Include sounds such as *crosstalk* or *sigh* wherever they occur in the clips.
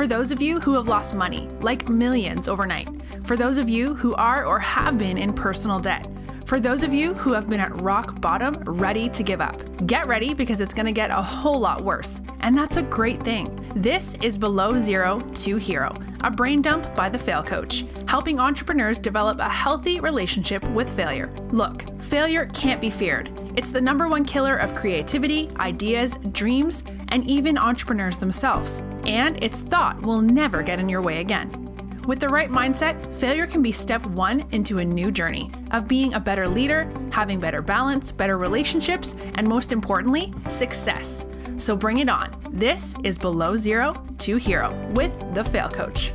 For those of you who have lost money, like millions overnight. For those of you who are or have been in personal debt. For those of you who have been at rock bottom, ready to give up, get ready because it's going to get a whole lot worse. And that's a great thing. This is Below Zero to Hero, a brain dump by the Fail Coach, helping entrepreneurs develop a healthy relationship with failure. Look, failure can't be feared. It's the number one killer of creativity, ideas, dreams, and even entrepreneurs themselves. And its thought will never get in your way again. With the right mindset, failure can be step one into a new journey of being a better leader, having better balance, better relationships, and most importantly, success. So bring it on. This is Below Zero to Hero with the Fail Coach.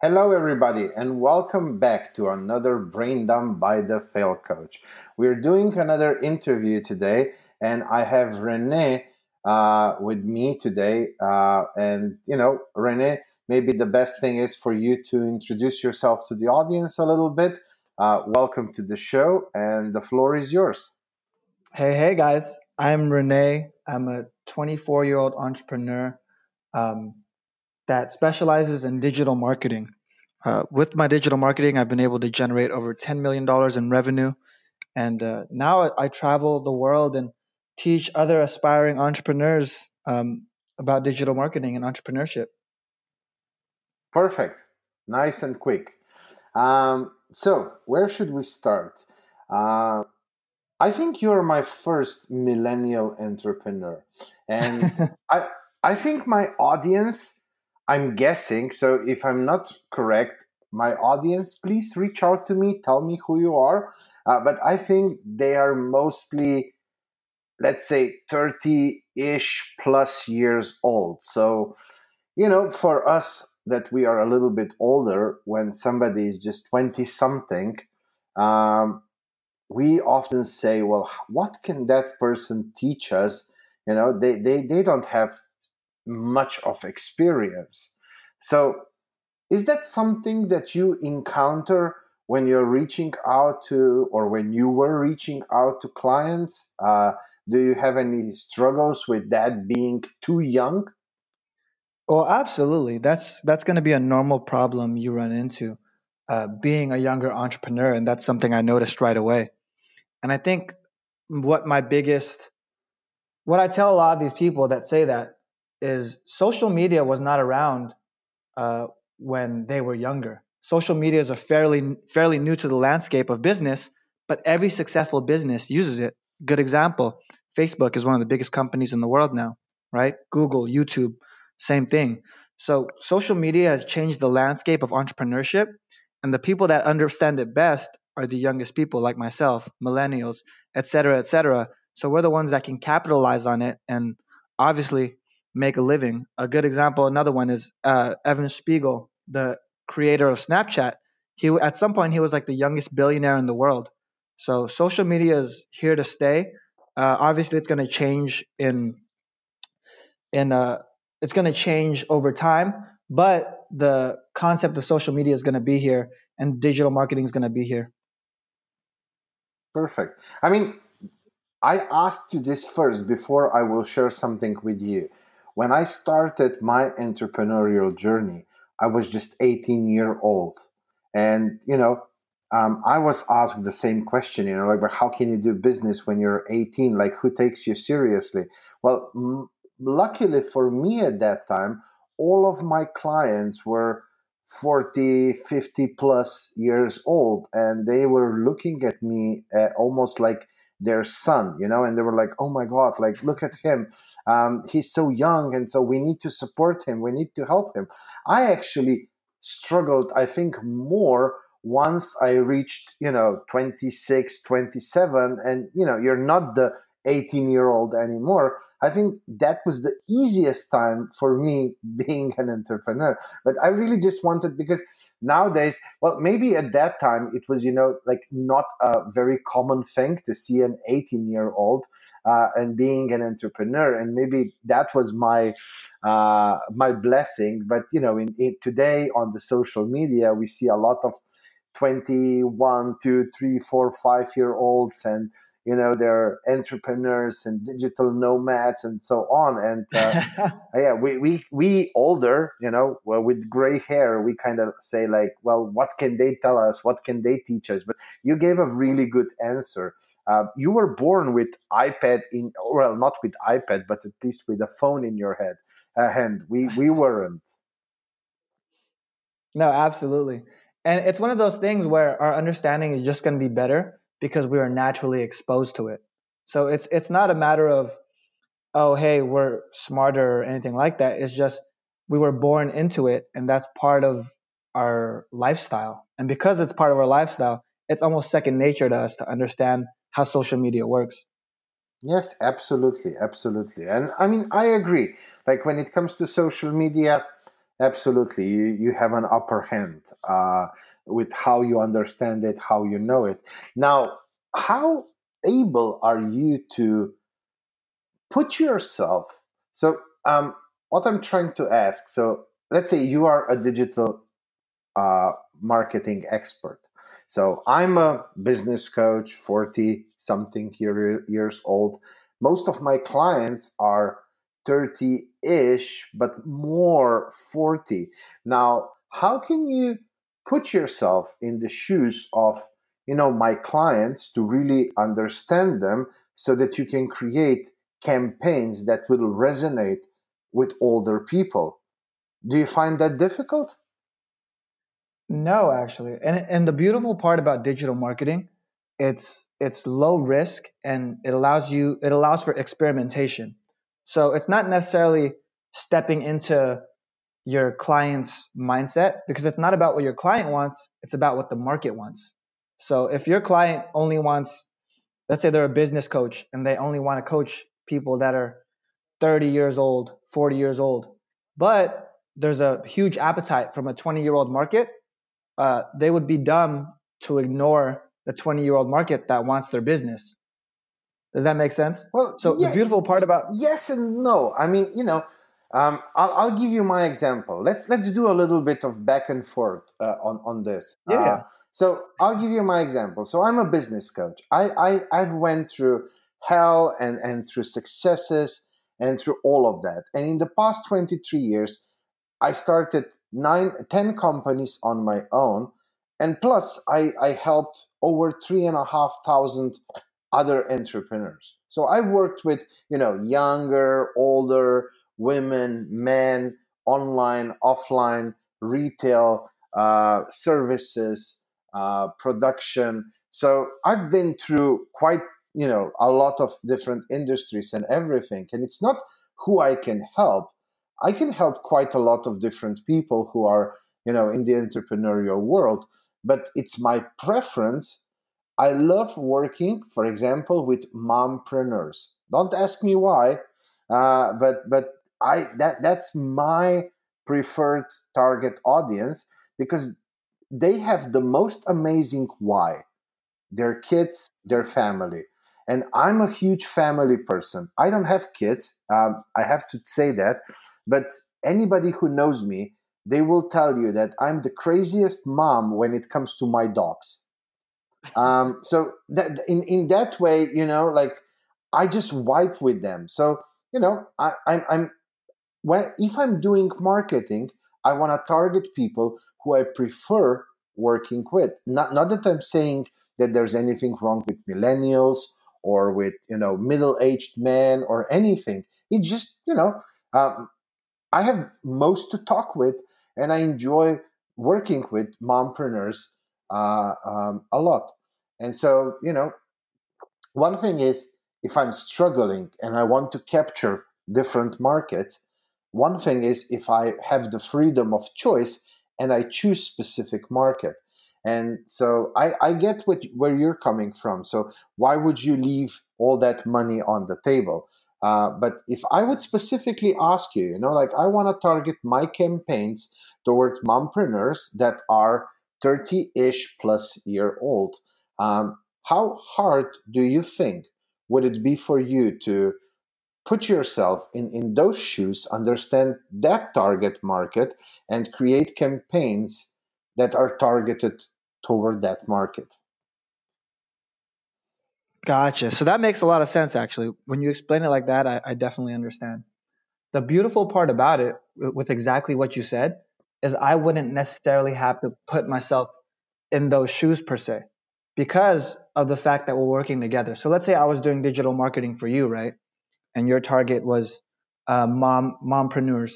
Hello, everybody, and welcome back to another Brain Dump by the Fail Coach. We're doing another interview today, and I have Renee uh, with me today. Uh, and, you know, Renee, maybe the best thing is for you to introduce yourself to the audience a little bit. Uh, welcome to the show, and the floor is yours. Hey, hey, guys. I'm Renee. I'm a 24 year old entrepreneur um, that specializes in digital marketing. Uh, with my digital marketing, I've been able to generate over $10 million in revenue. And uh, now I travel the world and teach other aspiring entrepreneurs um, about digital marketing and entrepreneurship. Perfect. Nice and quick. Um, so, where should we start? Uh, I think you're my first millennial entrepreneur. And *laughs* I, I think my audience, I'm guessing, so if I'm not correct, my audience, please reach out to me, tell me who you are. Uh, but I think they are mostly let's say 30 ish plus years old. So, you know, for us that we are a little bit older, when somebody is just 20 something, um, we often say, well, what can that person teach us? You know, they, they, they don't have much of experience. So, is that something that you encounter when you're reaching out to, or when you were reaching out to clients? Uh, do you have any struggles with that being too young? Well, absolutely. That's that's going to be a normal problem you run into, uh, being a younger entrepreneur, and that's something I noticed right away. And I think what my biggest, what I tell a lot of these people that say that is social media was not around uh, when they were younger. Social media is a fairly fairly new to the landscape of business, but every successful business uses it. Good example: Facebook is one of the biggest companies in the world now, right? Google, YouTube, same thing. So social media has changed the landscape of entrepreneurship, and the people that understand it best are the youngest people like myself, millennials, et cetera, et cetera. So we're the ones that can capitalize on it and obviously make a living. A good example, another one is uh, Evan Spiegel, the creator of Snapchat. He at some point he was like the youngest billionaire in the world. So social media is here to stay. Uh, obviously, it's going to change in in uh, it's going to change over time, but the concept of social media is going to be here, and digital marketing is going to be here. Perfect. I mean, I asked you this first before I will share something with you. When I started my entrepreneurial journey, I was just 18 year old, and you know um, I was asked the same question, you know, like, but how can you do business when you're 18? Like, who takes you seriously? Well, m- luckily for me at that time, all of my clients were 40, 50 plus years old, and they were looking at me uh, almost like their son, you know, and they were like, oh my God, like, look at him. Um, he's so young, and so we need to support him, we need to help him. I actually struggled, I think, more once I reached, you know, 26, 27, and, you know, you're not the 18 year old anymore. I think that was the easiest time for me *laughs* being an entrepreneur. But I really just wanted, because nowadays, well, maybe at that time it was, you know, like not a very common thing to see an 18 year old uh, and being an entrepreneur. And maybe that was my, uh, my blessing. But, you know, in, in today on the social media, we see a lot of 21 2 3 4 5 year olds and you know they're entrepreneurs and digital nomads and so on. And uh, *laughs* yeah we, we we older you know well, with gray hair we kind of say like well what can they tell us? What can they teach us? But you gave a really good answer. Uh, you were born with ipad in well not with ipad but at least with a phone in your head uh, hand. We we weren't. No absolutely and it's one of those things where our understanding is just going to be better because we are naturally exposed to it. So it's it's not a matter of oh hey we're smarter or anything like that. It's just we were born into it and that's part of our lifestyle. And because it's part of our lifestyle, it's almost second nature to us to understand how social media works. Yes, absolutely, absolutely. And I mean I agree. Like when it comes to social media, absolutely. You, you have an upper hand uh, with how you understand it how you know it. Now how able are you to put yourself so um, what i'm trying to ask so let's say you are a digital uh, marketing expert. So i'm a business coach 40 something year, years old. Most of my clients are 30 ish, but more 40. Now, how can you put yourself in the shoes of you know my clients to really understand them so that you can create campaigns that will resonate with older people? Do you find that difficult? No actually. And and the beautiful part about digital marketing it's it's low risk and it allows you it allows for experimentation so it's not necessarily stepping into your client's mindset because it's not about what your client wants, it's about what the market wants. So if your client only wants, let's say they're a business coach and they only want to coach people that are 30 years old, 40 years old, but there's a huge appetite from a 20 year old market, uh, they would be dumb to ignore the 20 year old market that wants their business. Does that make sense? Well, so yeah, the beautiful part about yes and no. I mean, you know, um, I'll, I'll, give you my example. Let's let's do a little bit of back and forth uh, on on this. Yeah. Uh, so I'll give you my example. So I'm a business coach. I, I I've went through hell and and through successes and through all of that. And in the past 23 years, I started nine, 10 companies on my own. And plus I, I helped over three and a half thousand other entrepreneurs. So I worked with, you know, younger, older, women, men, online, offline, retail, uh, services, uh, production. So I've been through quite, you know, a lot of different industries and everything. And it's not who I can help. I can help quite a lot of different people who are, you know, in the entrepreneurial world, but it's my preference I love working, for example, with mompreneurs. Don't ask me why, uh, but but I that that's my preferred target audience because they have the most amazing why. Their kids their family. And i'm a huge family person. I don't have kids um, i have to say that but anybody who knows me they will tell you that i'm the craziest mom when it comes to my dogs um, so that in in that way, you know, like I just wipe with them. So you know, I, I'm I'm when if I'm doing marketing, I want to target people who I prefer working with. Not not that I'm saying that there's anything wrong with millennials or with you know middle-aged men or anything. It's just you know um, I have most to talk with, and I enjoy working with mompreneurs uh, um, a lot. And so, you know, one thing is if I'm struggling and I want to capture different markets, one thing is if I have the freedom of choice and I choose specific market. And so I, I get what, where you're coming from. So why would you leave all that money on the table? Uh, but if I would specifically ask you, you know, like I want to target my campaigns towards mompreneurs that are 30 ish plus year old. Um, how hard do you think would it be for you to put yourself in, in those shoes, understand that target market, and create campaigns that are targeted toward that market. Gotcha. So that makes a lot of sense, actually. When you explain it like that, I, I definitely understand. The beautiful part about it, with exactly what you said, is I wouldn't necessarily have to put myself in those shoes per se because of the fact that we're working together. So let's say I was doing digital marketing for you, right? And your target was uh, mom mompreneurs.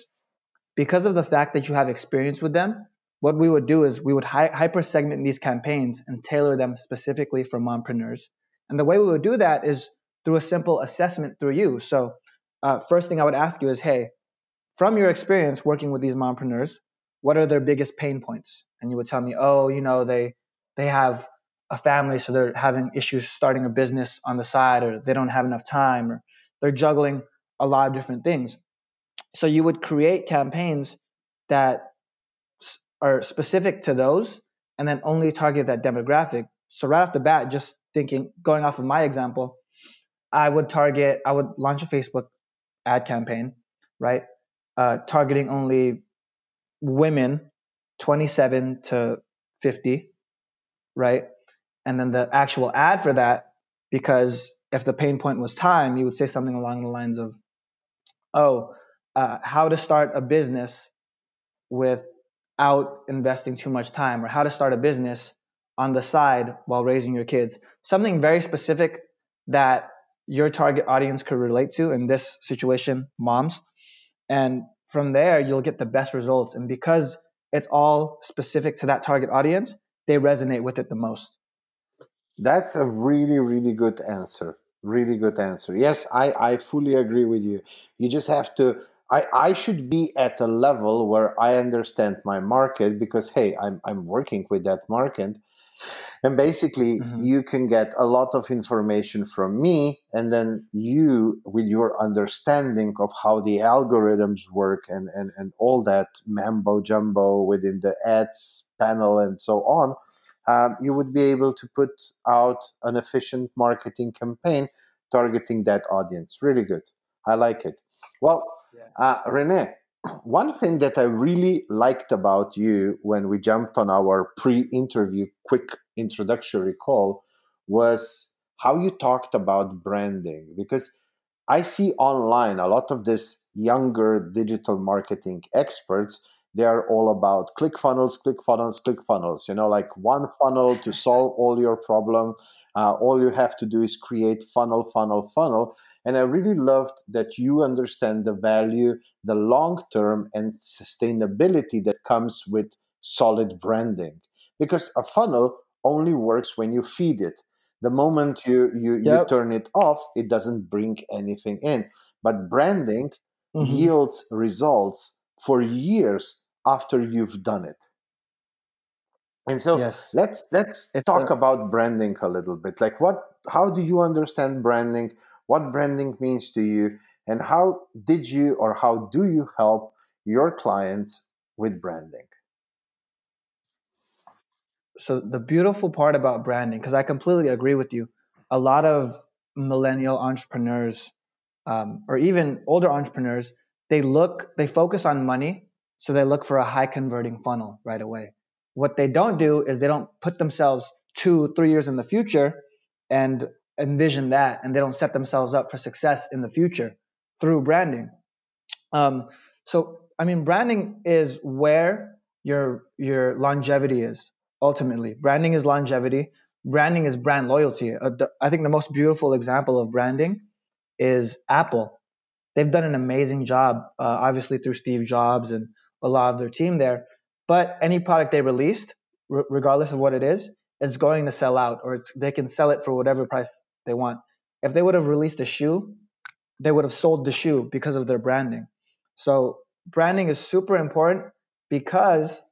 Because of the fact that you have experience with them, what we would do is we would hi- hyper segment these campaigns and tailor them specifically for mompreneurs. And the way we would do that is through a simple assessment through you. So, uh, first thing I would ask you is, hey, from your experience working with these mompreneurs, what are their biggest pain points? And you would tell me, oh, you know, they they have a family, so they're having issues starting a business on the side, or they don't have enough time, or they're juggling a lot of different things. So you would create campaigns that are specific to those and then only target that demographic. So right off the bat, just thinking, going off of my example, I would target, I would launch a Facebook ad campaign, right? Uh, targeting only women 27 to 50, right? And then the actual ad for that, because if the pain point was time, you would say something along the lines of, oh, uh, how to start a business without investing too much time or how to start a business on the side while raising your kids. Something very specific that your target audience could relate to in this situation, moms. And from there, you'll get the best results. And because it's all specific to that target audience, they resonate with it the most. That's a really, really good answer. Really good answer. Yes, I, I fully agree with you. You just have to I, I should be at a level where I understand my market because hey, I'm I'm working with that market. And basically mm-hmm. you can get a lot of information from me and then you with your understanding of how the algorithms work and, and, and all that mambo jumbo within the ads panel and so on, um, you would be able to put out an efficient marketing campaign targeting that audience. Really good. I like it. Well, uh, Rene, *clears throat* one thing that I really liked about you when we jumped on our pre interview quick introductory call was how you talked about branding. Because I see online a lot of this younger digital marketing experts they are all about click funnels click funnels click funnels you know like one funnel to *laughs* solve all your problem. Uh, all you have to do is create funnel funnel funnel. And i really loved that you understand the value the long term and sustainability that comes with solid branding. Because a funnel only works when you feed it. The moment you you, yep. you turn it off it doesn't bring anything in. But branding mm-hmm. yields results for years after you've done it. And so yes. let's let's it's talk a- about branding a little bit. Like what how do you understand branding? What branding means to you and how did you or how do you help your clients with branding? So the beautiful part about branding because I completely agree with you. A lot of millennial entrepreneurs um, or even older entrepreneurs they look they focus on money so they look for a high converting funnel right away. What they don't do is they don't put themselves two three years in the future and envision that and they don't set themselves up for success in the future through branding. Um, so i mean branding is where your your longevity is ultimately. Branding is longevity. Branding is brand loyalty. Uh, i think the most beautiful example of branding is apple they've done an amazing job, uh, obviously through Steve Jobs and a lot of their team there. But any product they released, r- regardless of what it is, is going to sell out, or they can sell it for whatever price they want. If they would have released a shoe, they would have sold the shoe because of their branding. So branding is super important because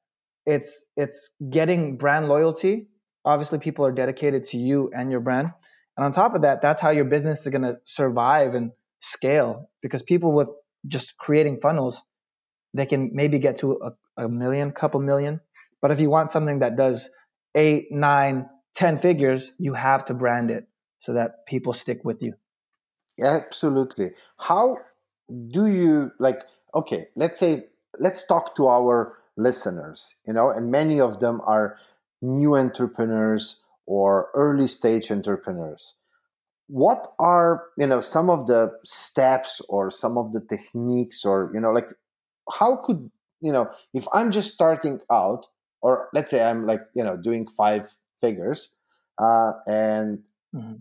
it's it's getting brand loyalty. Obviously, people are dedicated to you and your brand. And on top of that, that's how your business is going to survive and scale because people with just creating funnels, they can maybe get to a, a million, couple million. But if you want something that does eight, nine, ten figures, you have to brand it so that people stick with you. Absolutely. How do you like, okay, let's say, let's talk to our listeners, you know, and many of them are new entrepreneurs or early stage entrepreneurs what are you know some of the steps or some of the techniques or you know like how could you know if i'm just starting out or let's say i'm like you know doing five figures uh, and mm-hmm.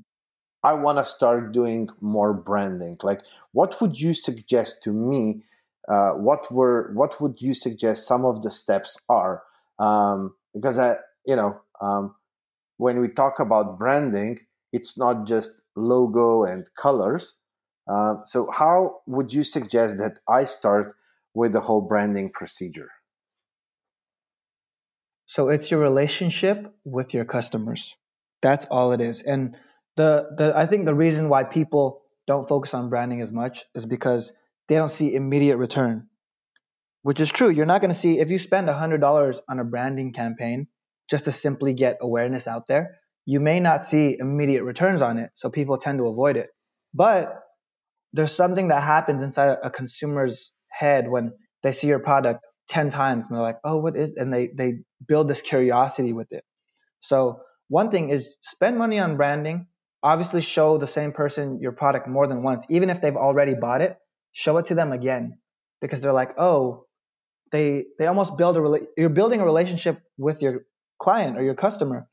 i want to start doing more branding like what would you suggest to me uh, what were what would you suggest some of the steps are um, because i you know um, when we talk about branding it's not just logo and colors. Uh, so, how would you suggest that I start with the whole branding procedure? So, it's your relationship with your customers. That's all it is. And the, the I think the reason why people don't focus on branding as much is because they don't see immediate return, which is true. You're not going to see if you spend $100 on a branding campaign just to simply get awareness out there, you may not see immediate returns on it. So people tend to avoid it. But there's something that happens inside a consumer's head when they see your product 10 times and they're like, oh, what is, and they, they build this curiosity with it. So one thing is spend money on branding. Obviously show the same person your product more than once. Even if they've already bought it, show it to them again because they're like, oh, they, they almost build a, you're building a relationship with your client or your customer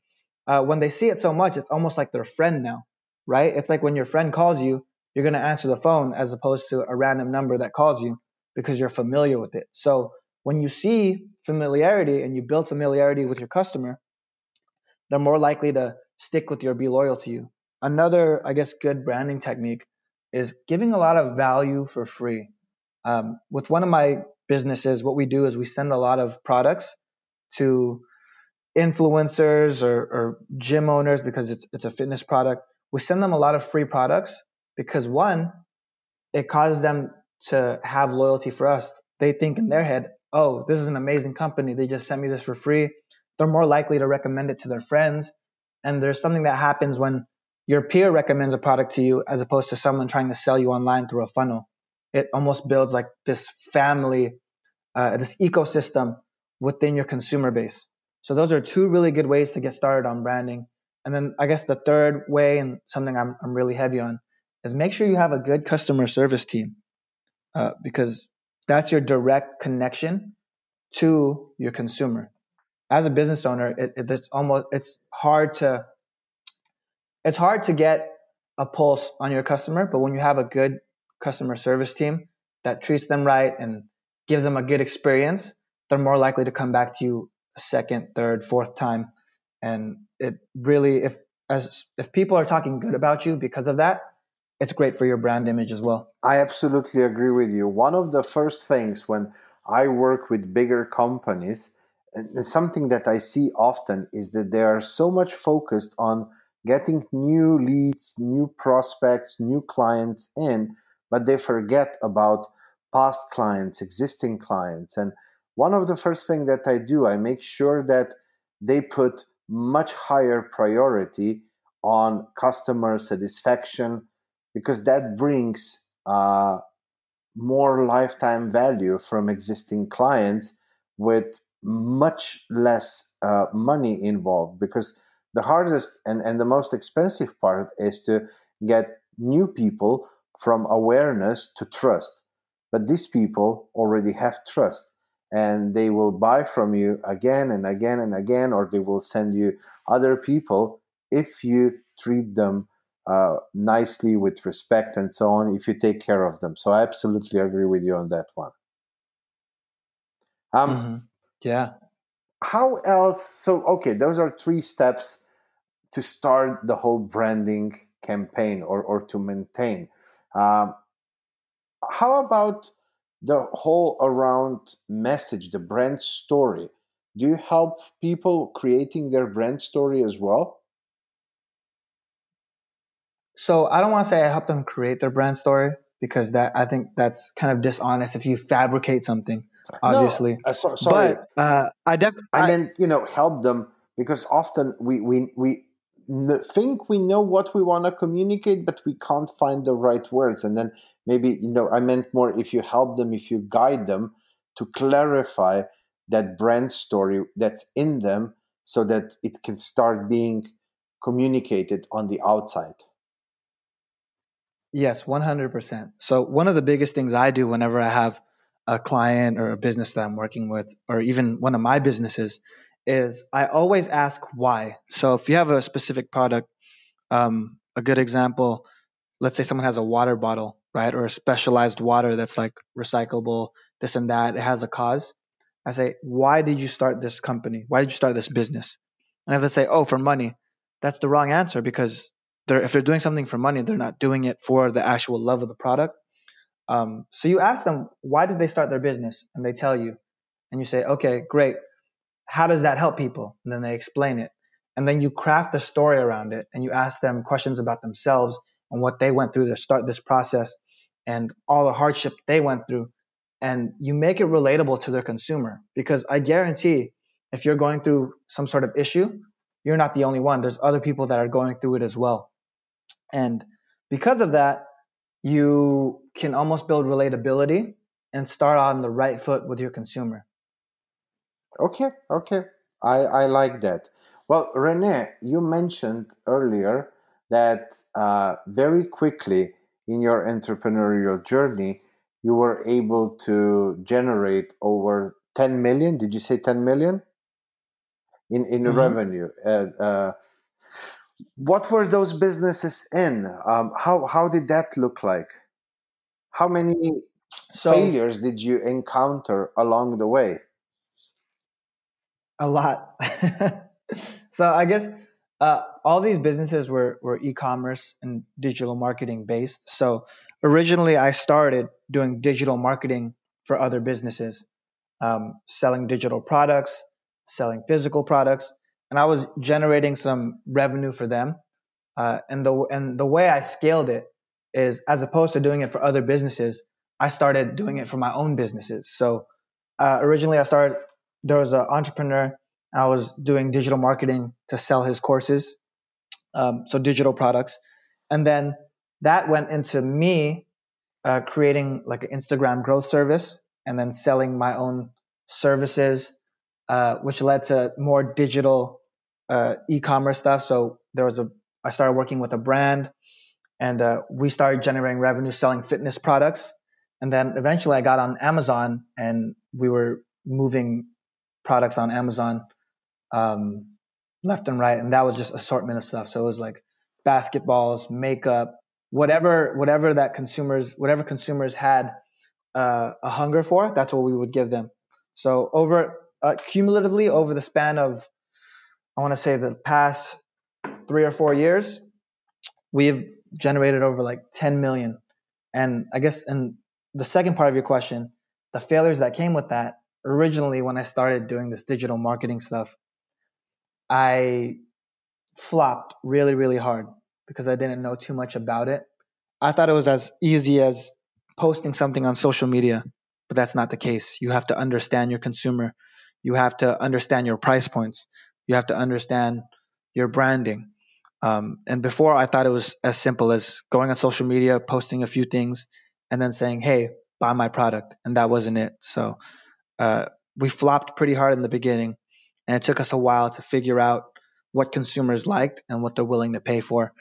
uh, when they see it so much, it's almost like their friend now, right? It's like when your friend calls you, you're going to answer the phone as opposed to a random number that calls you because you're familiar with it. So when you see familiarity and you build familiarity with your customer, they're more likely to stick with you or be loyal to you. Another, I guess, good branding technique is giving a lot of value for free. Um, with one of my businesses, what we do is we send a lot of products to influencers or, or gym owners because it's it's a fitness product. We send them a lot of free products because one, it causes them to have loyalty for us. They think in their head, oh, this is an amazing company. They just sent me this for free. They're more likely to recommend it to their friends. And there's something that happens when your peer recommends a product to you as opposed to someone trying to sell you online through a funnel. It almost builds like this family, uh, this ecosystem within your consumer base. So those are two really good ways to get started on branding. And then I guess the third way and something I'm, I'm really heavy on is make sure you have a good customer service team uh, because that's your direct connection to your consumer. As a business owner, it, it, it's almost it's hard to it's hard to get a pulse on your customer, but when you have a good customer service team that treats them right and gives them a good experience, they're more likely to come back to you second, third, fourth time. And it really, if as if people are talking good about you because of that, it's great for your brand image as well. I absolutely agree with you. One of the first things when I work with bigger companies, and something that I see often is that they are so much focused on getting new leads, new prospects, new clients in, but they forget about past clients, existing clients, and one of the first things that I do, I make sure that they put much higher priority on customer satisfaction because that brings uh, more lifetime value from existing clients with much less uh, money involved because the hardest and, and the most expensive part is to get new people from awareness to trust. But these people already have trust and they will buy from you again and again and again, or they will send you other people if you treat them uh, nicely with respect and so on, if you take care of them. So I absolutely agree with you on that one. Um, mm-hmm. Yeah. How else? So, okay, those are three steps to start the whole branding campaign or, or to maintain. Um, how about the whole around message, the brand story. Do you help people creating their brand story as well? So I don't want to say I help them create their brand story because that I think that's kind of dishonest if you fabricate something. Obviously, no, uh, so, sorry. But uh, I definitely I mean, you know help them because often we we we think we know what we want to communicate, but we can't find the right words. And then maybe, you know, I meant more if you help them, if you guide them to clarify that brand story that's in them so that it can start being communicated on the outside? Yes, 100%. So, one of the biggest things I do whenever I have a client or a business that I'm working with, or even one of my businesses, is I always ask why. So, if you have a specific product, um, a good example, let's say someone has a water bottle, right, or a specialized water that's like recyclable, this and that, it has a cause. I say, why did you start this company? Why did you start this business? And if they say, oh, for money, that's the wrong answer because they're, if they're doing something for money, they're not doing it for the actual love of the product. Um, so you ask them, why did they start their business? And they tell you. And you say, okay, great. How does that help people? And then they explain it. And then you craft a story around it and you ask them questions about themselves and what they went through to start this process and all the hardship they went through. And you make it relatable to their consumer because I guarantee if you're going through some sort of issue, you're not the only one. There's other people that are going through it as well. And because of that, you can almost build relatability and start on the right foot with your consumer. Okay, okay. I, I like that. Well, Rene, you mentioned earlier that uh, very quickly in your entrepreneurial journey, you were able to generate over 10 million. Did you say 10 million? In, in mm-hmm. revenue. Uh, uh, what were those businesses in? Um, how how did that look like? How many so, failures did you encounter along the way? A lot. *laughs* so I guess uh, all these businesses were were e-commerce and digital marketing based. So originally, I started doing digital marketing for other businesses, um, selling digital products, selling physical products, and I was generating some revenue for them. Uh, and the and the way I scaled it is as opposed to doing it for other businesses, I started doing it for my own businesses. So uh, originally, I started. There was an entrepreneur. I was doing digital marketing to sell his courses, um, so digital products, and then that went into me uh, creating like an Instagram growth service, and then selling my own services uh, which led to more digital uh, e-commerce stuff. So there was a, I started working with a brand, and uh, we started generating revenue selling fitness products. And then eventually, I got on Amazon, and we were moving products on Amazon um, left and right, and that was just assortment of stuff. So it was like basketballs, makeup, whatever, whatever that consumers, whatever consumers had uh, a hunger for, that's what we would give them. So over uh, cumulatively over the span of, I want to say the past three or four years, we've generated over like 10 million. And I guess, and the second part of your question, the failures that came with that, originally when I started doing this digital marketing stuff, I flopped really, really hard because I didn't know too much about it. I thought it was as easy as posting something on social media, but that's not the case. You have to understand your consumer you have to understand your price points. You have to understand your branding. Um, and before, I thought it was as simple as going on social media, posting a few things, and then saying, "Hey, buy my product," and that wasn't it. So uh, we flopped pretty hard in the beginning, and it took us a while to figure out what consumers liked and what they're willing to pay for.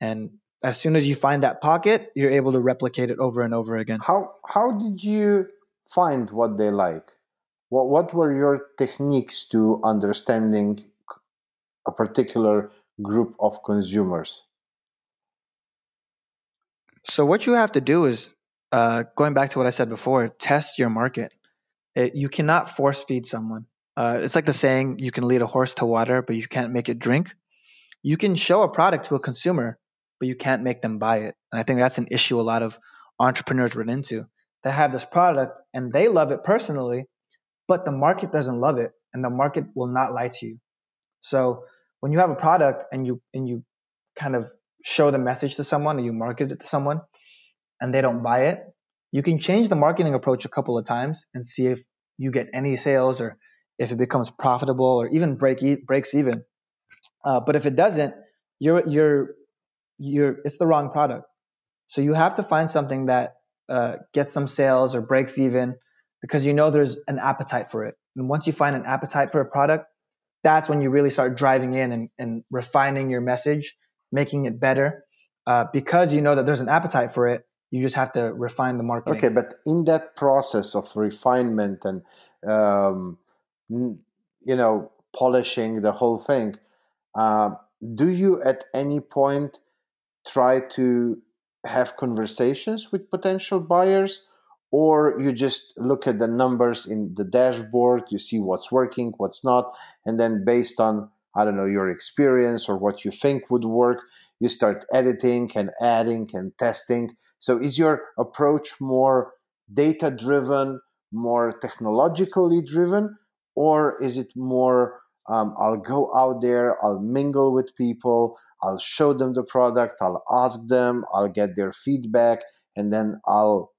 And as soon as you find that pocket, you're able to replicate it over and over again. How how did you find what they like? What, what were your techniques to understanding a particular group of consumers? So, what you have to do is uh, going back to what I said before, test your market. It, you cannot force feed someone. Uh, it's like the saying, you can lead a horse to water, but you can't make it drink. You can show a product to a consumer, but you can't make them buy it. And I think that's an issue a lot of entrepreneurs run into. They have this product and they love it personally, but the market doesn't love it and the market will not lie to you. So when you have a product and you and you kind of show the message to someone or you market it to someone and they don't buy it, you can change the marketing approach a couple of times and see if you get any sales or if it becomes profitable or even break e- breaks even. Uh, but if it doesn't, you're you're you're it's the wrong product. So you have to find something that uh, gets some sales or breaks even because you know there's an appetite for it. And once you find an appetite for a product, that's when you really start driving in and, and refining your message, making it better. Uh, because you know that there's an appetite for it, you just have to refine the marketing. Okay, but in that process of refinement and um, you know polishing the whole thing, uh, do you at any point try to have conversations with potential buyers or you just look at the numbers in the dashboard you see what's working what's not and then based on i don't know your experience or what you think would work you start editing and adding and testing so is your approach more data driven more technologically driven or is it more um, I'll go out there, I'll mingle with people, I'll show them the product, I'll ask them, I'll get their feedback, and then I'll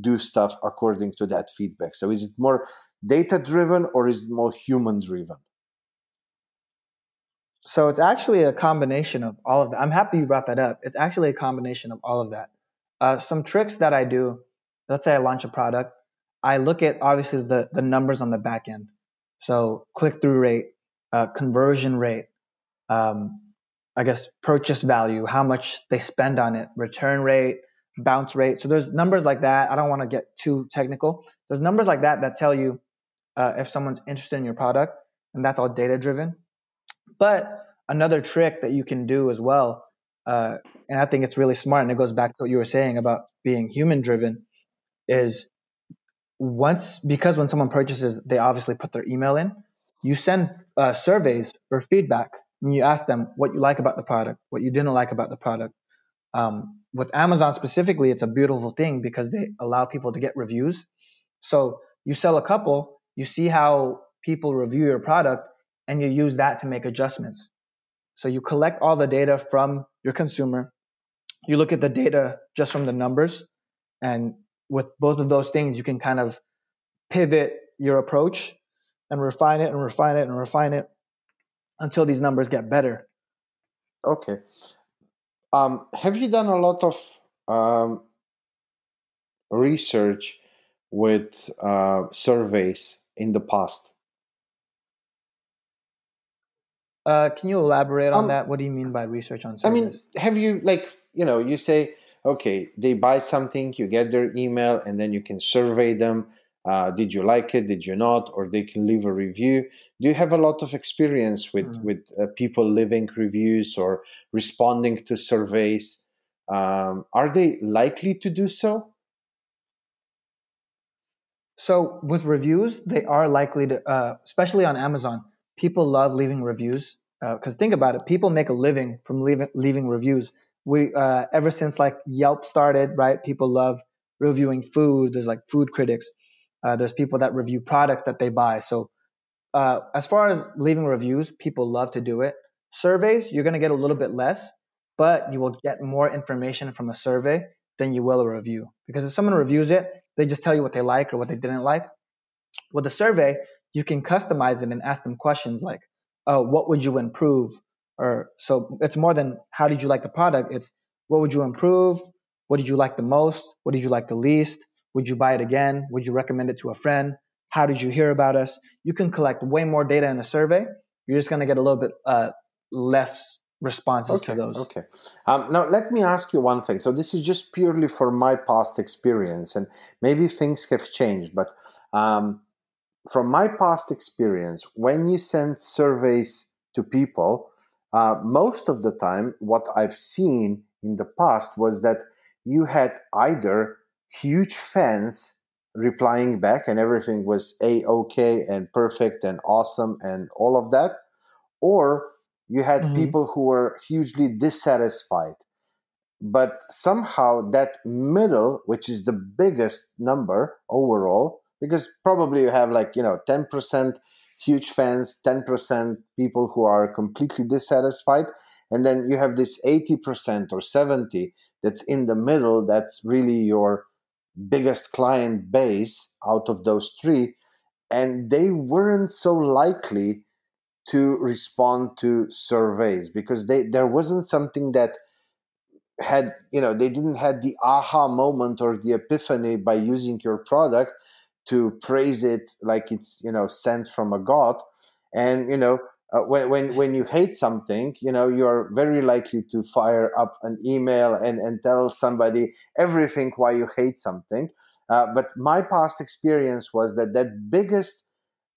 do stuff according to that feedback. So is it more data driven or is it more human driven? So it's actually a combination of all of that. I'm happy you brought that up. It's actually a combination of all of that. Uh, some tricks that I do, let's say I launch a product, I look at obviously the, the numbers on the back end. So click through rate, uh, conversion rate, um, I guess purchase value, how much they spend on it, return rate, bounce rate. So there's numbers like that. I don't want to get too technical. There's numbers like that that tell you uh, if someone's interested in your product, and that's all data driven. But another trick that you can do as well, uh, and I think it's really smart, and it goes back to what you were saying about being human driven, is once because when someone purchases, they obviously put their email in you send uh, surveys or feedback and you ask them what you like about the product, what you didn't like about the product. Um, with Amazon specifically, it's a beautiful thing because they allow people to get reviews. So you sell a couple, you see how people review your product, and you use that to make adjustments. So you collect all the data from your consumer. You look at the data just from the numbers. And with both of those things, you can kind of pivot your approach and refine it and refine it and refine it until these numbers get better. Okay. Um, have you done a lot of um, research with uh, surveys in the past? Uh, can you elaborate on um, that? What do you mean by research on surveys? I mean, have you like you know you say okay they buy something, you get their email, and then you can survey them uh, did you like it? Did you not? Or they can leave a review. Do you have a lot of experience with mm. with uh, people leaving reviews or responding to surveys? Um, are they likely to do so? So with reviews, they are likely to, uh, especially on Amazon. People love leaving reviews because uh, think about it, people make a living from leaving leaving reviews. We uh, ever since like Yelp started, right? People love reviewing food. There's like food critics uh, there's people that review products that they buy. So uh, as far as leaving reviews, people love to do it. Surveys, you're going to get a little bit less, but you will get more information from a survey than you will a review. Because if someone reviews it, they just tell you what they like or what they didn't like. With a survey, you can customize it and ask them questions like, oh, what would you improve? Or so it's more than how did you like the product? It's what would you improve? What did you like the most? What did you like the least? Would you buy it again? Would you recommend it to a friend? How did you hear about us? You can collect way more data in a survey. You're just going to get a little bit uh, less responses okay, to those. Okay. Um, now, let me ask you one thing. So, this is just purely for my past experience, and maybe things have changed, but um, from my past experience, when you send surveys to people, uh, most of the time, what I've seen in the past was that you had either huge fans replying back and everything was a okay and perfect and awesome and all of that or you had mm-hmm. people who were hugely dissatisfied but somehow that middle which is the biggest number overall because probably you have like you know 10% huge fans 10% people who are completely dissatisfied and then you have this 80% or 70 that's in the middle that's really your biggest client base out of those three, and they weren't so likely to respond to surveys because they there wasn't something that had you know they didn't had the aha moment or the epiphany by using your product to praise it like it's you know sent from a god. And you know uh, when, when when you hate something you know you're very likely to fire up an email and and tell somebody everything why you hate something. Uh, but my past experience was that that biggest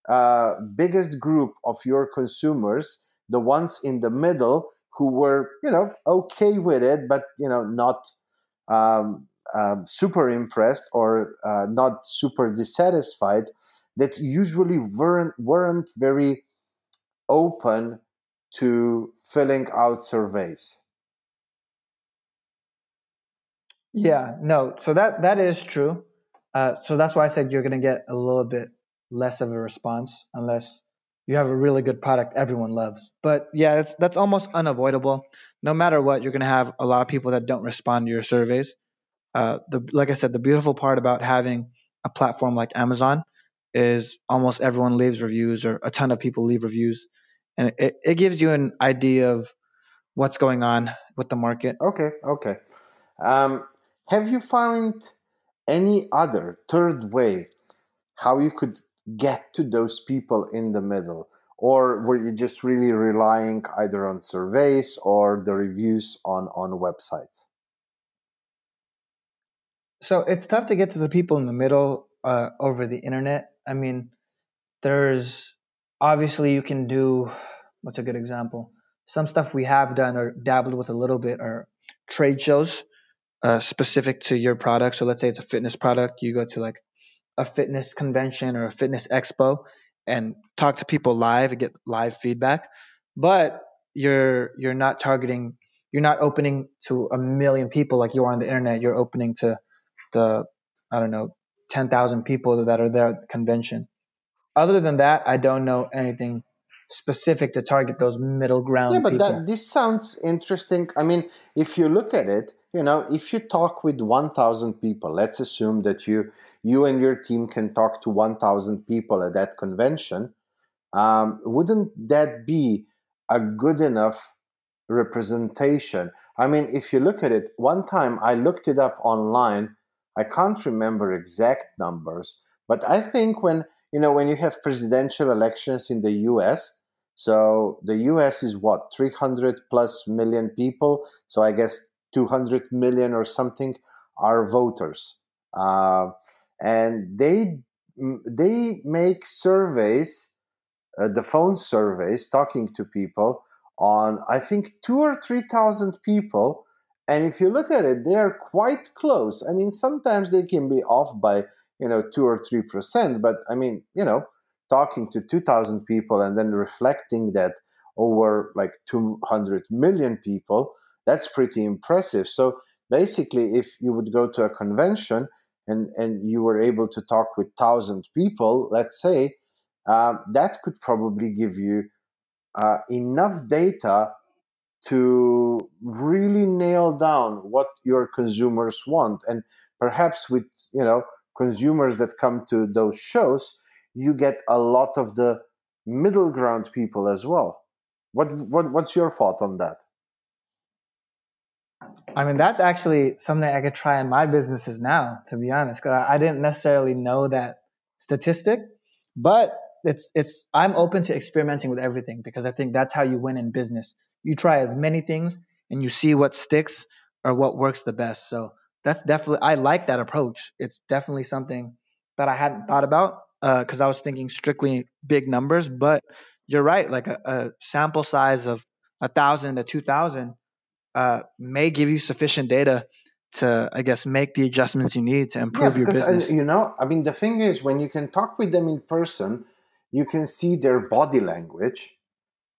uh, biggest group of your consumers the ones in the middle who were you know okay with it but you know not um, um, super impressed or uh, not super dissatisfied that usually weren't weren't very open to filling out surveys yeah no so that that is true uh, so that's why i said you're going to get a little bit less of a response unless you have a really good product everyone loves. But yeah, that's that's almost unavoidable. No matter what, you're going to have a lot of people that don't respond to your surveys. Uh, the like I said, the beautiful part about having a platform like Amazon is almost everyone leaves reviews or a ton of people leave reviews, and it, it gives you an idea of what's going on with the market. Okay, okay. Um, have you found any other third way how you could get to those people in the middle? Or were you just really relying either on surveys or the reviews on, on websites? So it's tough to get to the people in the middle uh, over the internet. I mean, there's obviously you can do what's a good example? Some stuff we have done or dabbled with a little bit are trade shows uh, specific to your product. So let's say it's a fitness product, you go to like a fitness convention or a fitness expo and talk to people live and get live feedback. But you're you're not targeting you're not opening to a million people like you are on the internet. You're opening to the I don't know, ten thousand people that are there at the convention. Other than that, I don't know anything specific to target those middle ground. Yeah, but that, this sounds interesting. I mean, if you look at it, you know, if you talk with 1,000 people, let's assume that you you and your team can talk to 1,000 people at that convention. Um, wouldn't that be a good enough representation? I mean, if you look at it, one time I looked it up online. I can't remember exact numbers, but I think when you know when you have presidential elections in the U.S so the US is what, 300 plus million people. So I guess 200 million or something are voters. Uh, and they, they make surveys, uh, the phone surveys, talking to people on, I think, two or 3,000 people. And if you look at it, they are quite close. I mean, sometimes they can be off by, you know, two or 3%, but I mean, you know, talking to 2000 people and then reflecting that over like 200 million people that's pretty impressive so basically if you would go to a convention and and you were able to talk with 1000 people let's say uh, that could probably give you uh, enough data to really nail down what your consumers want and perhaps with you know consumers that come to those shows you get a lot of the middle ground people as well. What, what what's your thought on that? I mean, that's actually something I could try in my businesses now, to be honest, because I didn't necessarily know that statistic, but it's it's I'm open to experimenting with everything because I think that's how you win in business. You try as many things and you see what sticks or what works the best. So that's definitely I like that approach. It's definitely something that I hadn't thought about because uh, I was thinking strictly big numbers. But you're right, like a, a sample size of a thousand to two thousand uh, may give you sufficient data to, I guess, make the adjustments you need to improve yeah, because, your uh, business. you know, I mean, the thing is, when you can talk with them in person, you can see their body language.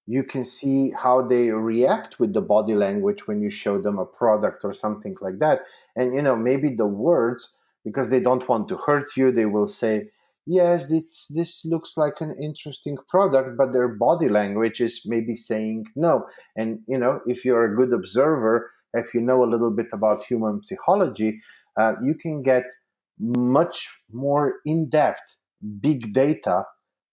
You can see how they react with the body language when you show them a product or something like that. And, you know, maybe the words, because they don't want to hurt you, they will say, yes, this, this looks like an interesting product, but their body language is maybe saying no. And, you know, if you're a good observer, if you know a little bit about human psychology, uh, you can get much more in depth big data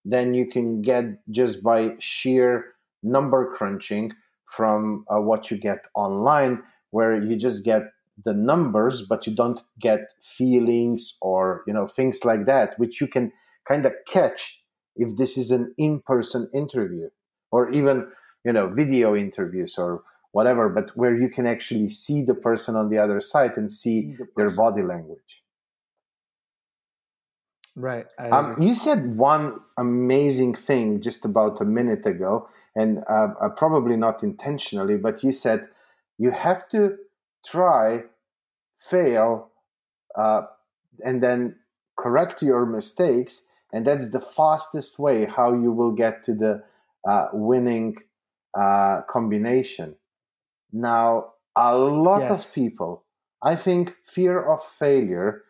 than you can get just by sheer number crunching from uh, what you get online, where you just get the numbers but you don't get feelings or you know things like that which you can kind of catch if this is an in-person interview or even you know video interviews or whatever but where you can actually see the person on the other side and see, see the their body language right um, you said one amazing thing just about a minute ago and uh, uh, probably not intentionally but you said you have to try fail uh, and then correct your mistakes and that's the fastest way how you will get to the uh, winning uh, combination now a lot yes. of people i think fear of failure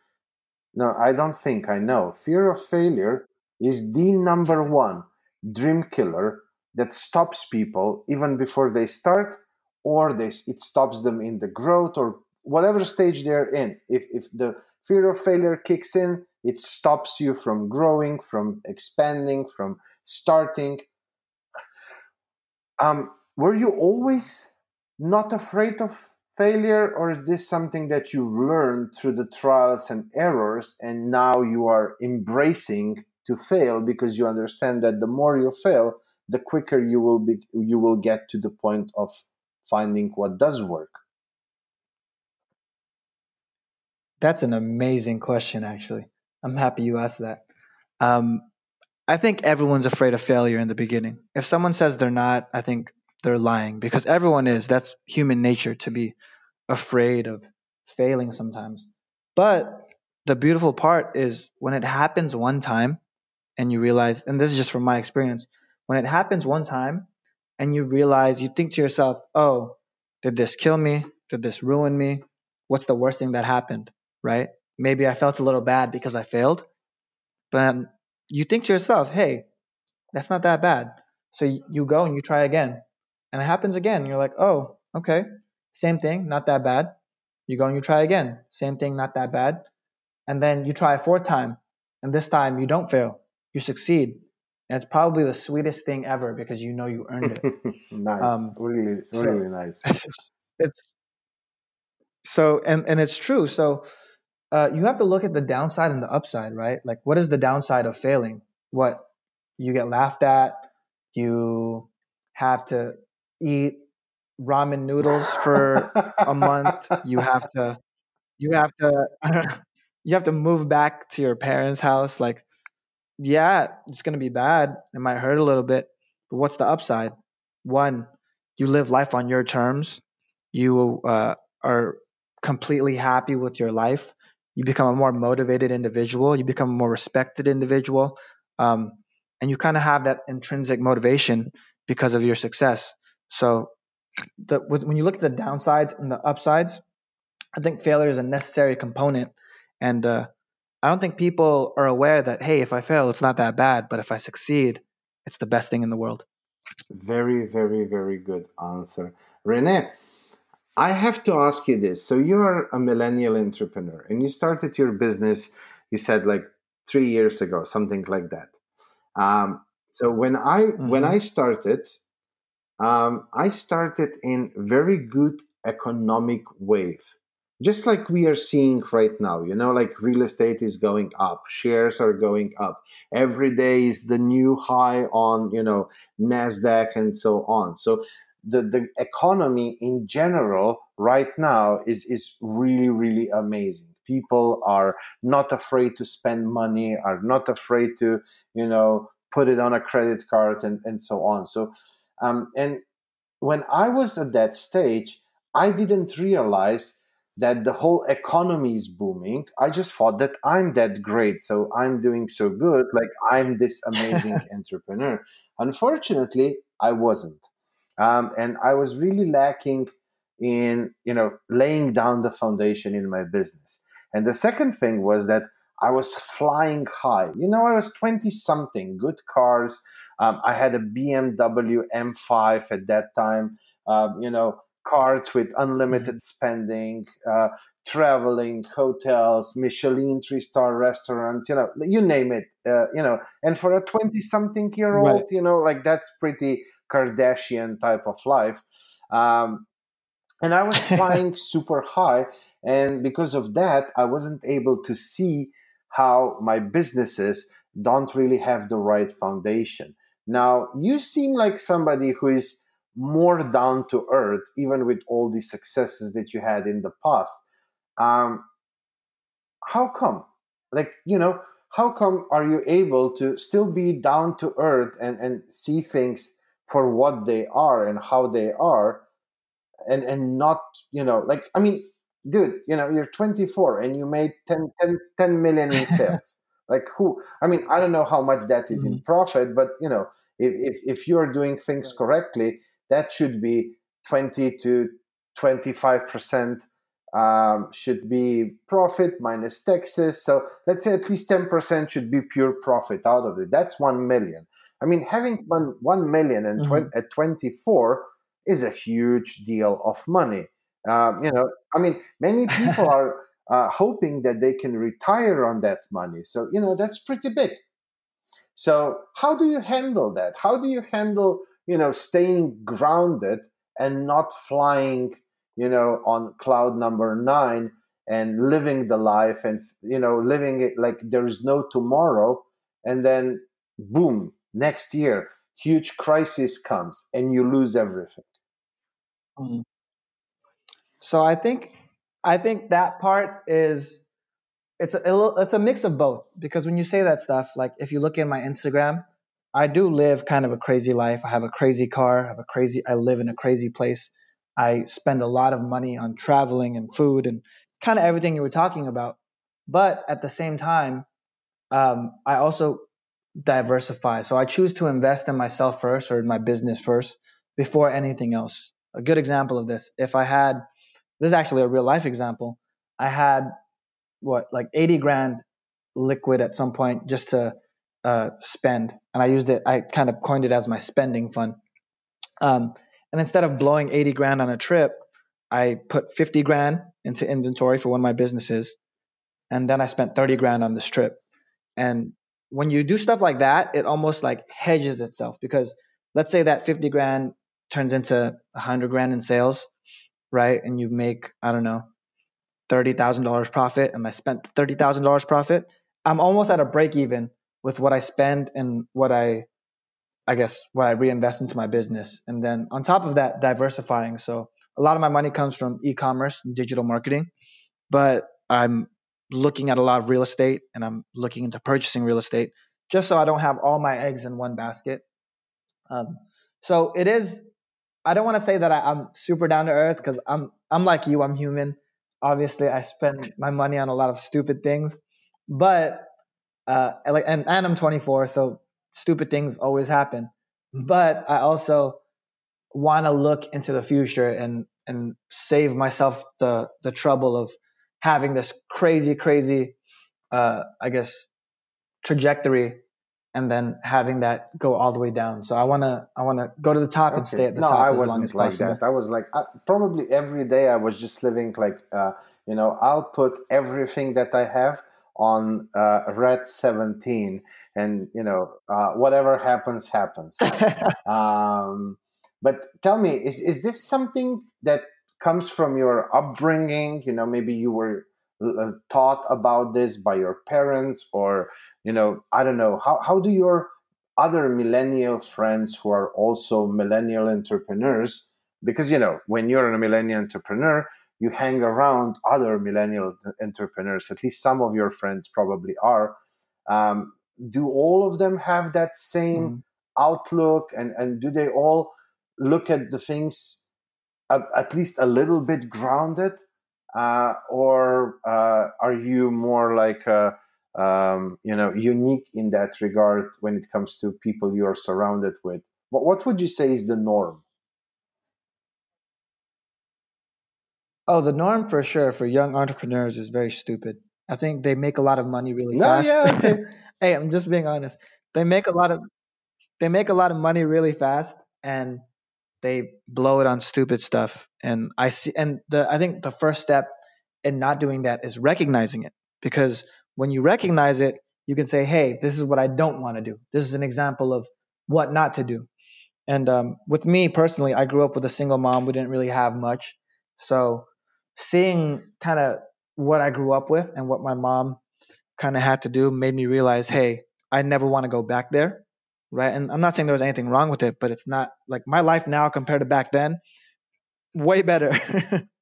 no i don't think i know. Fear of failure is the number one dream killer that stops people even before they start or it stops them in the growth or whatever stage they're in. If, if the fear of failure kicks in it stops you from growing from expanding from starting. Um, were you always not afraid of failure or is this something that you learned through the trials and errors and now you are embracing to fail because you understand that the more you fail the quicker you will be you will get to the point of finding what does work? That's an amazing question actually. I'm happy you asked that. Um, i think everyone's afraid of failure in the beginning. If someone says they're not i think they're lying because everyone is that's human nature to be afraid of failing sometimes but the beautiful part is when it happens one time and you realize and this is just from my experience when it happens one time and you realize, you think to yourself, oh, did this kill me? Did this ruin me? What's the worst thing that happened? Right? Maybe I felt a little bad because I failed. But um, you think to yourself, hey, that's not that bad. So you go and you try again. And it happens again. You're like, oh, okay. Same thing, not that bad. You go and you try again. Same thing, not that bad. And then you try a fourth time. And this time you don't fail. You succeed. And it's probably the sweetest thing ever because you know you earned it. *laughs* nice, um, really, really so, nice. *laughs* It's so, and and it's true. So uh, you have to look at the downside and the upside, right? Like, what is the downside of failing? What you get laughed at, you have to eat ramen noodles for a month. You have to, you have to, *laughs* you have to move back to your parents' house. Like yeah, it's going to be bad. It might hurt a little bit. But what's the upside? One, you live life on your terms. You uh, are completely happy with your life. You become a more motivated individual. You become a more respected individual. Um, and you kind of have that intrinsic motivation because of your success. So, the, when you look at the downsides and the upsides, I think failure is a necessary component. And uh, I don't think people are aware that, hey, if I fail, it's not that bad, but if I succeed, it's the best thing in the world. Very, very, very good answer. Rene, I have to ask you this. So you're a millennial entrepreneur and you started your business, you said like three years ago, something like that. Um, so when I mm-hmm. when I started, um, I started in very good economic wave just like we are seeing right now you know like real estate is going up shares are going up every day is the new high on you know nasdaq and so on. So the the economy in general right now is is really really amazing. People are not afraid to spend money are not afraid to you know put it on a credit card and and so on. So um and when i was at that stage i didn't realize that the whole economy is booming. I just thought that I'm that great, so I'm doing so good, like I'm this amazing *laughs* entrepreneur. Unfortunately, I wasn't, um, and I was really lacking in you know laying down the foundation in my business. And the second thing was that I was flying high. You know, I was twenty something, good cars. Um, I had a BMW M5 at that time. Um, you know, cards with unlimited mm-hmm. spending, uh, traveling, hotels, Michelin three star restaurants, you know, you name it, uh, you know. And for a 20 something year old, right. you know, like that's pretty Kardashian type of life. Um, and I was *laughs* flying super high. And because of that, I wasn't able to see how my businesses don't really have the right foundation. Now, you seem like somebody who is more down to earth, even with all the successes that you had in the past. Um, how come? Like, you know, how come are you able to still be down to earth and, and see things for what they are and how they are and and not you know like i mean dude you know you're 24 and you made 10, 10, 10 million in *laughs* sales like who i mean i don't know how much that is mm-hmm. in profit but you know if, if if you're doing things correctly that should be 20 to 25 percent um, should be profit minus taxes. So let's say at least 10 percent should be pure profit out of it. That's 1 million. I mean having 1, 1 million and mm-hmm. 20, at 24 is a huge deal of money. Um, you know i mean many people *laughs* are uh, hoping that they can retire on that money. So, you know, that's pretty big. So, how do you handle that? How do you handle, you know, staying grounded and not flying, you know, on cloud number nine and living the life and, you know, living it like there is no tomorrow. And then, boom, next year, huge crisis comes and you lose everything. Mm-hmm. So, I think I think that part is it's a it's a mix of both because when you say that stuff, like if you look in my Instagram, I do live kind of a crazy life. I have a crazy car. I have a crazy. I live in a crazy place. I spend a lot of money on traveling and food and kind of everything you were talking about. But at the same time, um, I also diversify. So I choose to invest in myself first or in my business first before anything else. A good example of this: if I had this is actually a real life example. I had what like 80 grand liquid at some point just to uh, spend, and I used it. I kind of coined it as my spending fund. Um, and instead of blowing 80 grand on a trip, I put 50 grand into inventory for one of my businesses, and then I spent 30 grand on this trip. And when you do stuff like that, it almost like hedges itself because let's say that 50 grand turns into 100 grand in sales right? And you make, I don't know, $30,000 profit and I spent $30,000 profit, I'm almost at a break even with what I spend and what I, I guess, what I reinvest into my business. And then on top of that, diversifying. So a lot of my money comes from e-commerce and digital marketing, but I'm looking at a lot of real estate and I'm looking into purchasing real estate just so I don't have all my eggs in one basket. Um, so it is I don't want to say that I, am super down to earth because I'm I'm like you. I'm human. Obviously, I spend my money on a lot of stupid things, but uh, like and, and I'm 24, so stupid things always happen. But I also want to look into the future and and save myself the the trouble of having this crazy crazy uh, I guess trajectory and then having that go all the way down. So I want to I want to go to the top okay. and stay at the no, top I as long as like possible. That. I was like I, probably every day I was just living like uh, you know I'll put everything that I have on uh, red 17 and you know uh, whatever happens happens. *laughs* um, but tell me is is this something that comes from your upbringing? You know maybe you were uh, taught about this by your parents or you know i don't know how, how do your other millennial friends who are also millennial entrepreneurs because you know when you're a millennial entrepreneur you hang around other millennial entrepreneurs at least some of your friends probably are. Um, do all of them have that same mm outlook and, and do they all look at the things at, at least a little bit grounded? Uh, or uh, are you more like a, um, you know unique in that regard when it comes to people you are surrounded with. What, what would you say is the norm? Oh the norm for sure for young entrepreneurs is very stupid. I think they make a lot of money really no, fast. yeah, *laughs* hey i'm just being honest. They make a lot of they make a lot of money really fast and they blow it on stupid stuff. And i see and the i think the first step in not doing that is recognizing it because when you recognize it, you can say, hey, this is what I don't want to do. This is an example of what not to do. And um, with me personally, I grew up with a single mom. We didn't really have much. So seeing kind of what I grew up with and what my mom kind of had to do made me realize, hey, I never want to go back there, right? And I'm not saying there was anything wrong with it, but it's not like my life now compared to back then, way better.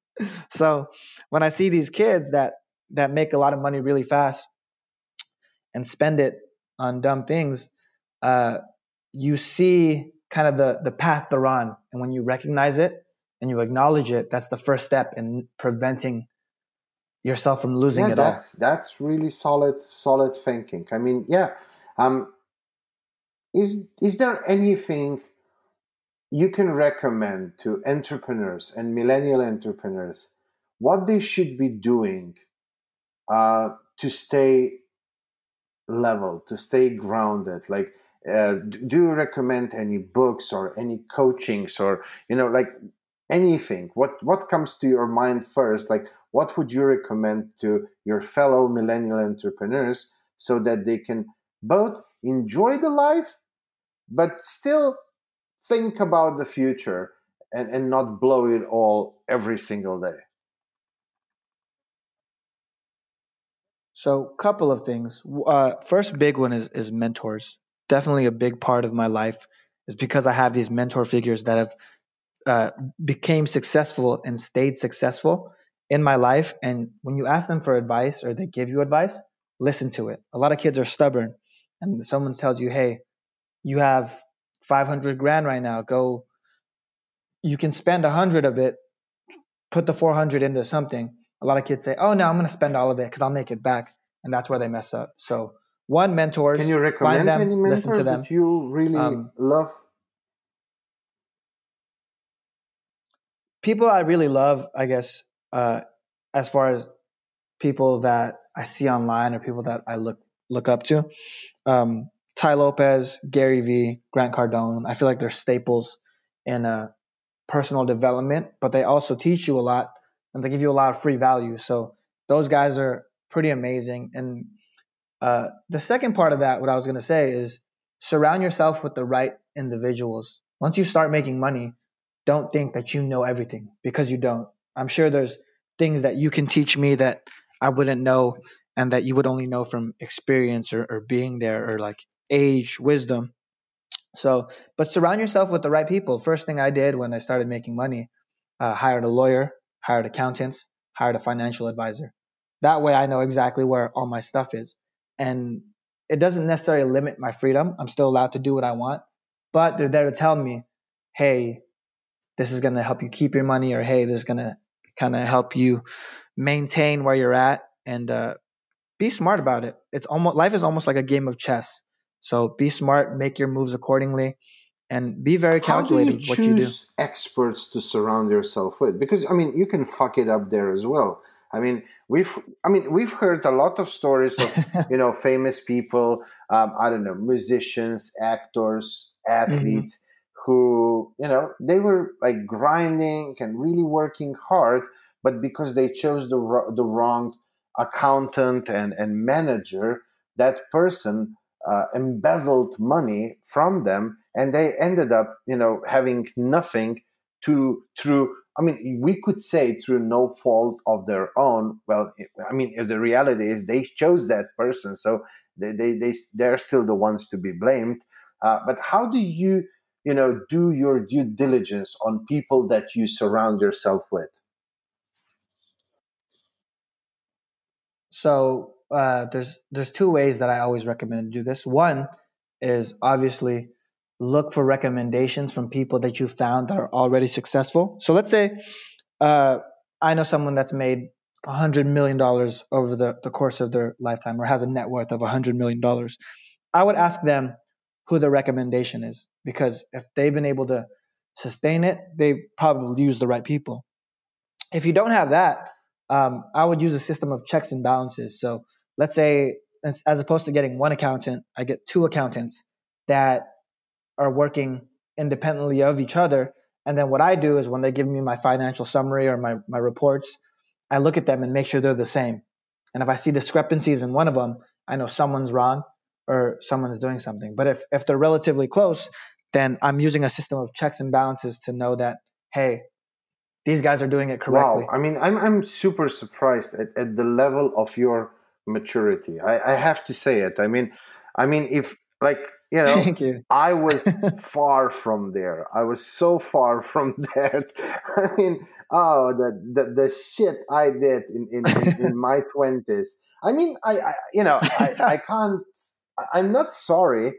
*laughs* so when I see these kids that that make a lot of money really fast and spend it on dumb things, uh, you see kind of the the path they're on, and when you recognize it and you acknowledge it, that's the first step in preventing yourself from losing yeah, it that's, all. That's really solid, solid thinking. I mean, yeah. Um, is is there anything you can recommend to entrepreneurs and millennial entrepreneurs what they should be doing uh, to stay level, to stay grounded? Like, uh, do you recommend any books or any coachings or you know, like anything? What what comes to your mind first? Like, what would you recommend to your fellow millennial entrepreneurs so that they can both enjoy the life, but still think about the future and, and not blow it all every single day? So, couple of things. Uh, first, big one is is mentors. Definitely a big part of my life is because I have these mentor figures that have uh, became successful and stayed successful in my life. And when you ask them for advice or they give you advice, listen to it. A lot of kids are stubborn, and someone tells you, "Hey, you have 500 grand right now. Go. You can spend hundred of it. Put the 400 into something." A lot of kids say, "Oh no, I'm going to spend all of it because I'll make it back," and that's where they mess up. So, one mentors. Can you recommend them, any mentors that you really um, love? People I really love, I guess, uh, as far as people that I see online or people that I look look up to. Um, Tai Lopez, Gary Vee, Grant Cardone. I feel like they're staples in uh, personal development, but they also teach you a lot and they give you a lot of free value. So those guys are pretty amazing. And uh, the second part of that, what I was going to say is surround yourself with the right individuals. Once you start making money, don't think that you know everything because you don't. I'm sure there's things that you can teach me that I wouldn't know and that you would only know from experience or, or being there or like age, wisdom. So, but surround yourself with the right people. First thing I did when I started making money, uh, hired a lawyer hired accountants, hired a financial advisor. That way I know exactly where all my stuff is. And it doesn't necessarily limit my freedom. I'm still allowed to do what I want, but they're there to tell me, hey, this is going to help you keep your money, or hey, this is going to kind of help you maintain where you're at and uh, be smart about it. It's almost life is almost like a game of chess. So be smart, make your moves accordingly, and be very calculated How do you what you do. Experts to surround yourself with, because I mean, you can fuck it up there as well. I mean, we've I mean we've heard a lot of stories of *laughs* you know famous people. Um, I don't know, musicians, actors, mm-hmm. athletes. Mm-hmm. Who you know they were like grinding and really working hard, but because they chose the the wrong accountant and, and manager, that person uh, embezzled money from them and they ended up you know having nothing to through i mean we could say through no fault of their own. Well i mean the reality is they chose that person so they they, they they're still the ones to be blamed. Uh, but how do you you know do your due diligence on people that you surround yourself with? So uh, there's there's two ways that i always recommend to do this. One is obviously look for recommendations from people that you found that are already successful. So let's say uh, I know someone that's made $100 million over the, the course of their lifetime or has a net worth of $100 million. I would ask them who the recommendation is because if they've been able to sustain it, they probably use the right people. If you don't have that, um, I would use a system of checks and balances. So let's say, as opposed to getting one accountant, I get two accountants that are working independently of each other. And then what I do is when they give me my financial summary or my, my reports, I look at them and make sure they're the same. And if I see discrepancies in one of them, I know someone's wrong or someone's doing something. But if, if they're relatively close, then I'm using a system of checks and balances to know that, hey, these guys are doing it correctly. Wow. I mean, I'm, I'm super surprised at, at the level of your maturity. I, I have to say it. I mean, I mean, if like you know, you. I was *laughs* far from there. I was so far from *laughs* that. I mean, oh, the the, the shit I did in in, in, in *laughs* my twenties. I mean, I, I you know, I, I can't. I'm not sorry.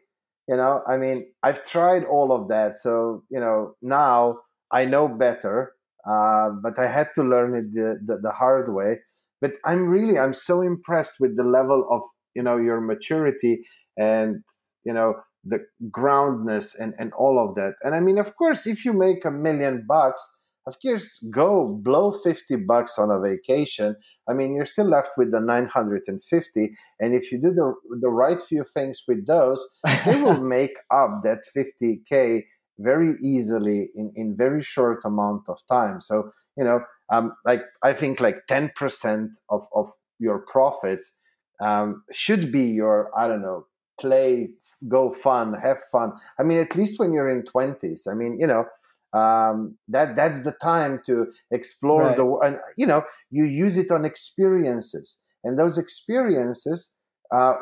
You know, I mean, I've tried all of that. So you know, now I know better. Uh, but I had to learn it the, the, the hard way. But I'm really, I'm so impressed with the level of you know your maturity and you know the groundness and and all of that. And i mean of course if you make a million bucks of course go blow 50 bucks on a vacation. I mean you're still left with the 950 and if you do the the right few things with those they will *laughs* make up that 50k very easily in in very short amount of time. So you know um like i think like 10% of of your profit um, should be your i don't know play, go fun, have fun. I mean, at least when you're in twenties. I mean, you know, um, that that's the time to explore right. the and you know you use it on experiences, and those experiences uh,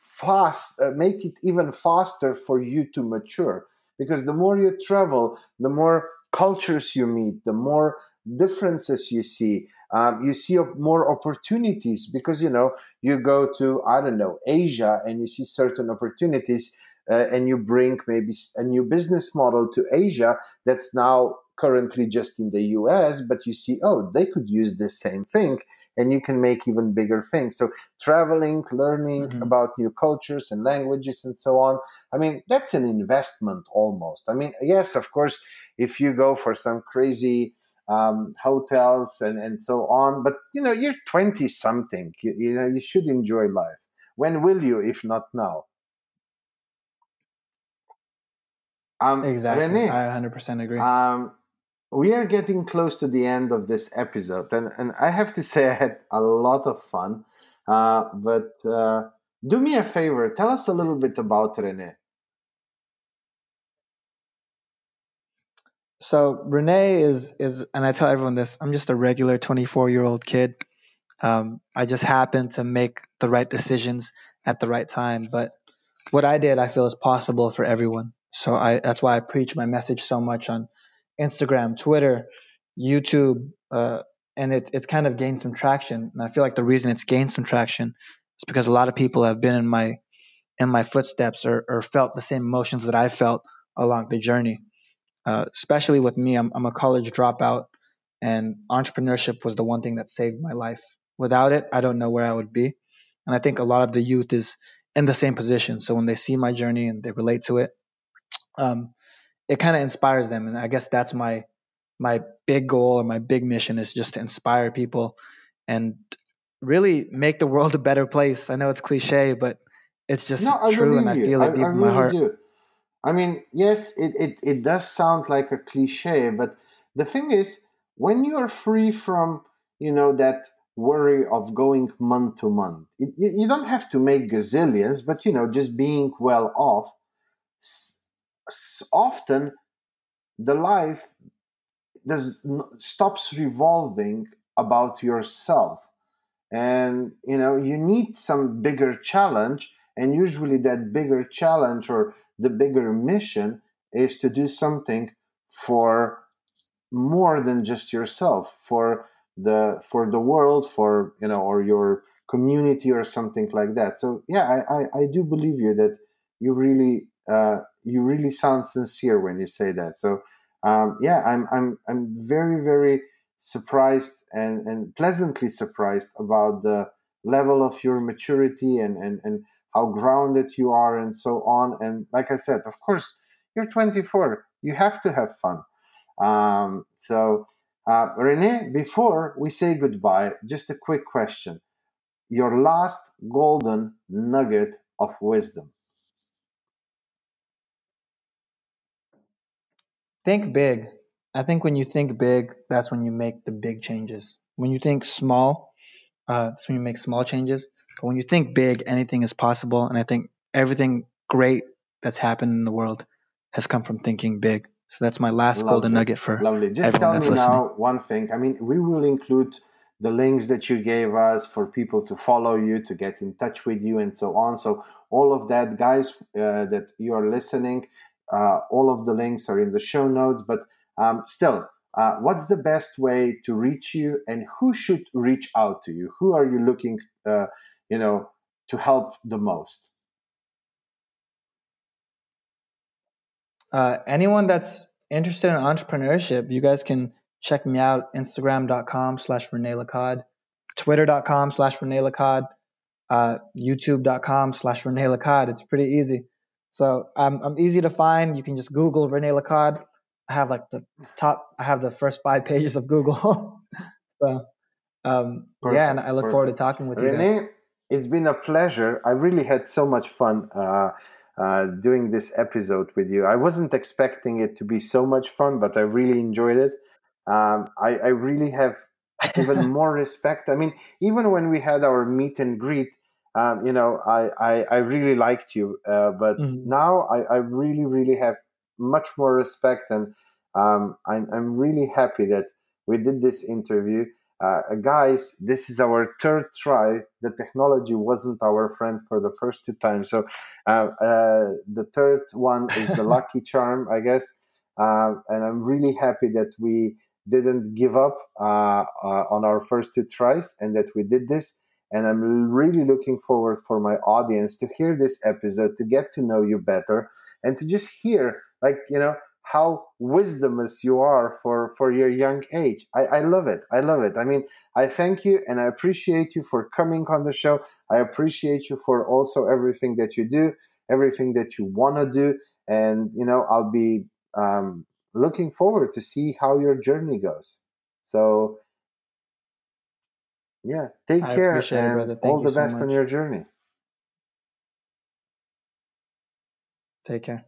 fast uh, make it even faster for you to mature because the more you travel, the more cultures you meet, the more differences you see. Um, you see more opportunities because you know you go to I don't know Asia and you see certain opportunities, uh, and you bring maybe a new business model to Asia that's now currently just in the US, but you see oh they could use the same thing and you can make even bigger things. So traveling, learning mm-hmm. about new cultures and languages and so on. I mean that's an investment almost. I mean yes, of course if you go for some crazy um, hotels and, and so on, but you know, you're 20 something, you, you know, you should enjoy life. When will you, if not now? Um, exactly. Rene, I 100% agree. Um, we are getting close to the end of this episode, and, and I have to *laughs* say, I had a lot of fun. Uh, but uh, do me a favor, tell us a little bit about Rene. So Rene is is, and I tell everyone this. I'm just a regular 24 year old kid. Um, I just happen to make the right decisions at the right time. But what I did, I feel is possible for everyone. So I that's why I preach my message so much on Instagram, Twitter, YouTube, uh, and it's it's kind of gained some traction. And I feel like the reason it's gained some traction is because a lot of people have been in my in my footsteps or, or felt the same emotions that I felt along the journey. Uh, especially with me, I'm, I'm a college dropout, and entrepreneurship was the one thing that saved my life. Without it, I don't know where I would be. And I think a lot of the youth is in the same position. So when they see my journey and they relate to it, um, it kind of inspires them. And I guess that's my my big goal or my big mission is just to inspire people and really make the world a better place. I know it's cliche, but it's just no, true, and I feel it deep I, I in my heart. Do. I mean, yes, it, it, it does sound like a cliche, but the thing is, when you're free from, you know, that worry of going month to month, it, you don't have to make gazillions, but, you know, just being well off, often the life does stops revolving about yourself. And you know you need some bigger challenge and usually that bigger challenge or the bigger mission is to do something for more than just yourself for the for the world for you know or your community or something like that. So yeah i i, I do believe you that you really uh, you really sound sincere when you say that. So um, yeah i'm i'm i'm very very surprised and and pleasantly surprised about the level of your maturity and and and how grounded you are and so on. And like i said of course you're 24 you have to have fun. Um, so uh, rene before we say goodbye just a quick question. Your last golden nugget of wisdom. Think big. I think when you think big that's when you make the big changes. When you think small uh, that's when you make small changes but when you think big, anything is possible. And I think everything great that's happened in the world has come from thinking big. So that's my last Lovely. golden nugget for Lovely. Just tell me listening. now one thing. I mean, we will include the links that you gave us for people to follow you, to get in touch with you, and so on. So, all of that, guys, uh, that you are listening, uh, all of the links are in the show notes. But um, still, uh, what's the best way to reach you, and who should reach out to you? Who are you looking, uh, you know, to help the most? Uh, anyone that's interested in entrepreneurship, you guys can check me out instagram.com slash Rene Lacad, twitter.com slash Rene Lacad, uh, youtube.com slash Rene Lacad. It's pretty easy. So I'm, I'm easy to find. You can just Google Rene Lacad. I have like the top, I have the first five *laughs* pages of Google. so um, yeah, and I look perfect. forward to talking with Rene, you guys. It's been a pleasure. I really had so much fun. Uh, uh, doing this episode with you. I wasn't expecting it to be so much fun, but I really enjoyed it. Um, I, I, really have even *laughs* more respect. I mean, even when we had our meet and greet, um, you know, I, I, I, really liked you, uh, but mm-hmm. now I, I, really, really have much more respect, and um, I'm, I'm really happy that we did this interview uh, guys, this is our third try. The technology wasn't our friend for the first two times. So uh, uh, the third one is the *laughs* lucky charm, I guess. Uh, and I'm really happy that we didn't give up uh, uh, on our first two tries and that we did this. And I'm really looking forward for my audience to hear this episode, to get to know you better, and to just hear, like, you know, how wisdomous you are for for your young age. I, I love it. I love it. I mean i thank you and i appreciate you for coming on the show. I appreciate you for also everything that you do everything that you want to do. And you know i'll be um, looking forward to see how your journey goes. So yeah take I care and it, all the best so on your journey. Take care